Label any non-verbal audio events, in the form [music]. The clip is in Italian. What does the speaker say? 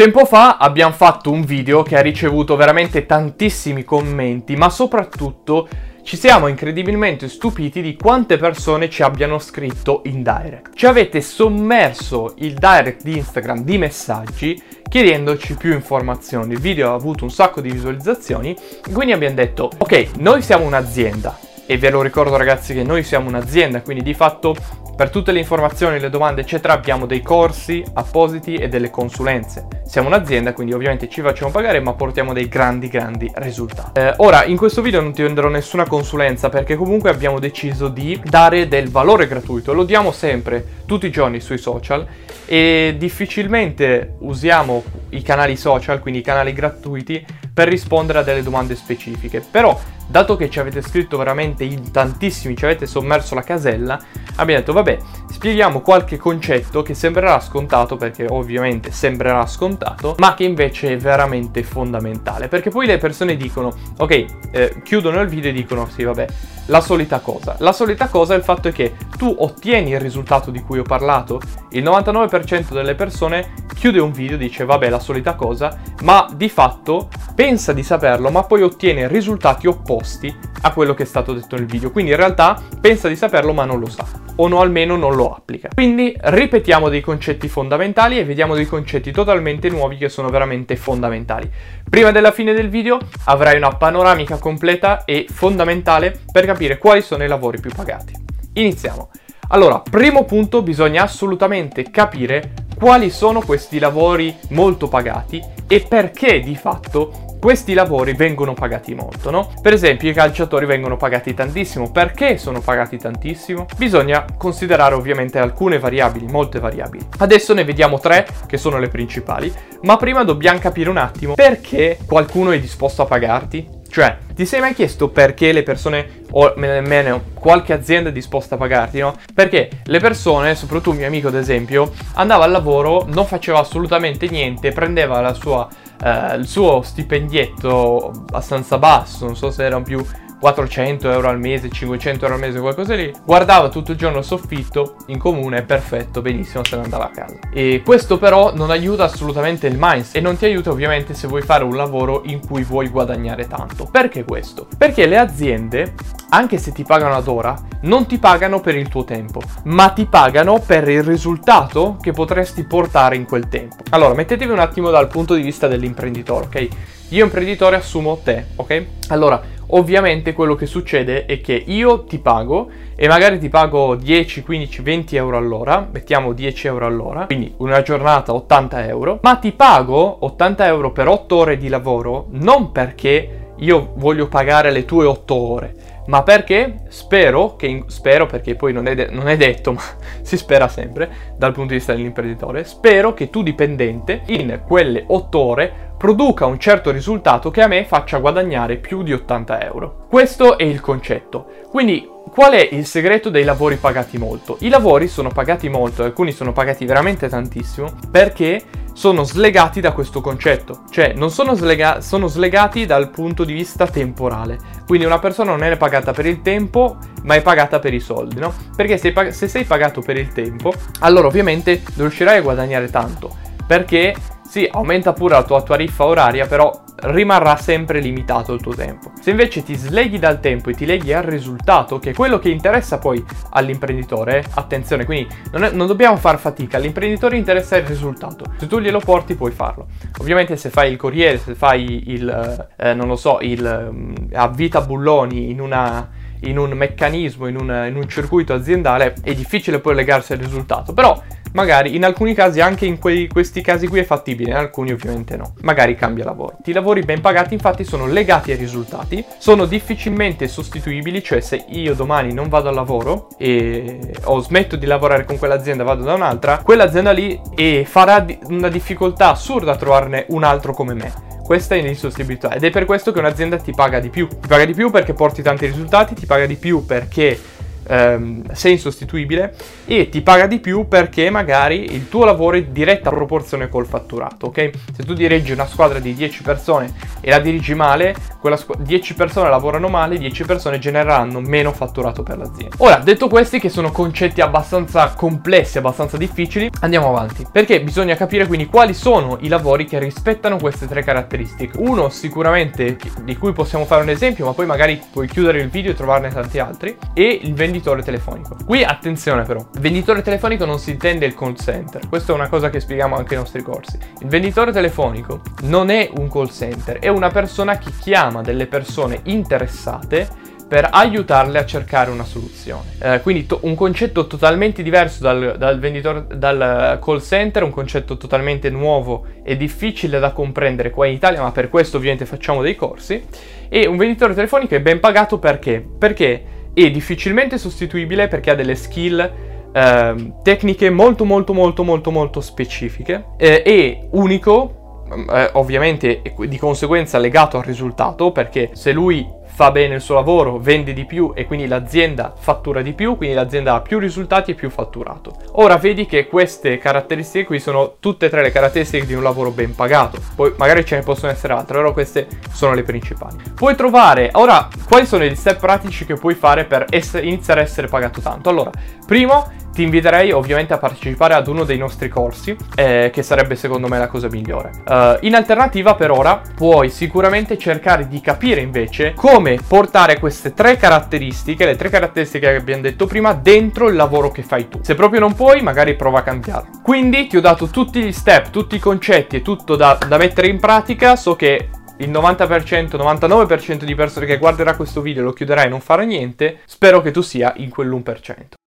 Tempo fa abbiamo fatto un video che ha ricevuto veramente tantissimi commenti, ma soprattutto ci siamo incredibilmente stupiti di quante persone ci abbiano scritto in direct. Ci avete sommerso il direct di Instagram di messaggi chiedendoci più informazioni. Il video ha avuto un sacco di visualizzazioni, quindi abbiamo detto, ok, noi siamo un'azienda, e ve lo ricordo ragazzi che noi siamo un'azienda, quindi di fatto per tutte le informazioni, le domande, eccetera, abbiamo dei corsi appositi e delle consulenze. Siamo un'azienda, quindi ovviamente ci facciamo pagare, ma portiamo dei grandi, grandi risultati. Eh, ora, in questo video non ti venderò nessuna consulenza perché comunque abbiamo deciso di dare del valore gratuito. Lo diamo sempre, tutti i giorni sui social e difficilmente usiamo i canali social, quindi i canali gratuiti, per rispondere a delle domande specifiche. Però dato che ci avete scritto veramente in tantissimi, ci avete sommerso la casella, abbiamo detto vabbè, spieghiamo qualche concetto che sembrerà scontato, perché ovviamente sembrerà scontato, ma che invece è veramente fondamentale. Perché poi le persone dicono, ok, eh, chiudono il video e dicono sì vabbè, la solita cosa. La solita cosa è il fatto che tu ottieni il risultato di cui ho parlato, il 99% delle persone chiude un video e dice vabbè la solita cosa, ma di fatto pensa di saperlo, ma poi ottiene risultati opposti a quello che è stato detto nel video. Quindi in realtà pensa di saperlo ma non lo sa, o no, almeno non lo applica. Quindi ripetiamo dei concetti fondamentali e vediamo dei concetti totalmente nuovi che sono veramente fondamentali. Prima della fine del video avrai una panoramica completa e fondamentale per capire quali sono i lavori più pagati. Iniziamo. Allora, primo punto, bisogna assolutamente capire quali sono questi lavori molto pagati e perché di fatto questi lavori vengono pagati molto, no? Per esempio i calciatori vengono pagati tantissimo. Perché sono pagati tantissimo? Bisogna considerare ovviamente alcune variabili, molte variabili. Adesso ne vediamo tre che sono le principali, ma prima dobbiamo capire un attimo perché qualcuno è disposto a pagarti. Cioè, ti sei mai chiesto perché le persone, o nemmeno qualche azienda è disposta a pagarti, no? Perché le persone, soprattutto un mio amico ad esempio, andava al lavoro, non faceva assolutamente niente, prendeva sua, eh, il suo stipendietto abbastanza basso, non so se erano più 400 euro al mese, 500 euro al mese, qualcosa lì, guardava tutto il giorno il soffitto in comune, perfetto, benissimo, se ne andava a casa. E questo però non aiuta assolutamente il mindset e non ti aiuta ovviamente se vuoi fare un lavoro in cui vuoi guadagnare tanto. Perché questo? Perché le aziende, anche se ti pagano ad ora, non ti pagano per il tuo tempo, ma ti pagano per il risultato che potresti portare in quel tempo. Allora, mettetevi un attimo dal punto di vista dell'imprenditore, ok? Io imprenditore assumo te, ok? Allora, ovviamente quello che succede è che io ti pago e magari ti pago 10, 15, 20 euro all'ora, mettiamo 10 euro all'ora, quindi una giornata 80 euro, ma ti pago 80 euro per 8 ore di lavoro non perché io voglio pagare le tue 8 ore, ma perché spero, che in, spero perché poi non è, de- non è, detto, [laughs] ma si spera sempre dal punto di vista dell'imprenditore, spero che tu dipendente in quelle 8 ore produca un certo risultato che a me faccia guadagnare più di 80 euro. Questo è il concetto. Quindi qual è il segreto dei lavori pagati molto? I lavori sono pagati molto, alcuni sono pagati veramente tantissimo, perché sono slegati da questo concetto, cioè non sono, slega- sono slegati dal punto di vista temporale. Quindi una persona non è pagata per il tempo, ma è pagata per i soldi, no? Perché se, pag- se sei pagato per il tempo, allora ovviamente riuscirai a guadagnare tanto, perché sì, aumenta pure la tua tariffa oraria, però rimarrà sempre limitato il tuo tempo. Se invece ti sleghi dal tempo e ti leghi al risultato, che è quello che interessa poi all'imprenditore, attenzione, quindi non, è, non dobbiamo far fatica, all'imprenditore interessa il risultato. Se tu glielo porti puoi farlo. Ovviamente se fai il corriere, se fai il, eh, non lo so, il um, a vita bulloni in una in un meccanismo, in, una, in un circuito aziendale, è difficile poi legarsi al risultato. Però Magari in alcuni casi, anche in quei, questi casi qui è fattibile, in alcuni ovviamente no. Magari cambia lavoro. I lavori ben pagati infatti sono legati ai risultati, sono difficilmente sostituibili, cioè se io domani non vado al lavoro e o smetto di lavorare con quell'azienda vado da un'altra, quell'azienda lì e farà una difficoltà assurda a trovarne un altro come me questa è l'insostituibilità ed è per questo che un'azienda ti paga di più. Ti paga di più perché porti tanti risultati, ti paga di più perché ehm, sei insostituibile e ti paga di più perché magari il tuo lavoro è in diretta proporzione col fatturato, ok? Se tu dirigi una squadra di 10 persone e la dirigi male, squ- 10 persone lavorano male, 10 persone genereranno meno fatturato per l'azienda. Ora, detto questi che sono concetti abbastanza complessi, abbastanza difficili, andiamo avanti. Perché bisogna capire quindi quali sono i lavori che rispettano queste tre caratteristiche. Uno sicuramente di cui possiamo fare un esempio, ma poi magari puoi chiudere il video e trovarne tanti altri, è il venditore telefonico. Qui attenzione però, venditore telefonico non si intende il call center. Questa è una cosa che spieghiamo anche ai nostri corsi. Il venditore telefonico non è un call center, è una persona che chiama delle persone interessate per aiutarle a cercare una soluzione. Eh, quindi to- un concetto totalmente diverso dal, dal, venditore, dal call center, un concetto totalmente nuovo e difficile da comprendere qua in Italia, ma per questo ovviamente facciamo dei corsi. E un venditore telefonico è ben pagato perché? Perché è difficilmente sostituibile perché ha delle skill eh, tecniche molto molto molto molto molto specifiche, eh, è unico, eh, ovviamente di conseguenza legato al risultato perché se lui fa bene il suo lavoro, vende di più e quindi l'azienda fattura di più, quindi l'azienda ha più risultati e più fatturato. Ora vedi che queste caratteristiche qui sono tutte e tre le caratteristiche di un lavoro ben pagato. Poi magari ce ne possono essere altre, però queste sono le principali. Puoi trovare, ora, quali sono gli step pratici che puoi fare per essere, iniziare a essere pagato tanto? Allora, primo, ti inviterei ovviamente a partecipare ad uno dei nostri corsi, eh, che sarebbe secondo me la cosa migliore. Uh, in alternativa, per ora, puoi sicuramente cercare di capire invece come portare queste tre caratteristiche, le tre caratteristiche che abbiamo detto prima, dentro il lavoro che fai tu. Se proprio non puoi, magari prova a cambiarlo. Quindi ti ho dato tutti gli step, tutti i concetti e tutto da, da mettere in pratica. So che il 90%, 99% di persone che guarderà questo video lo chiuderà e non farà niente. Spero che tu sia in quell'1%.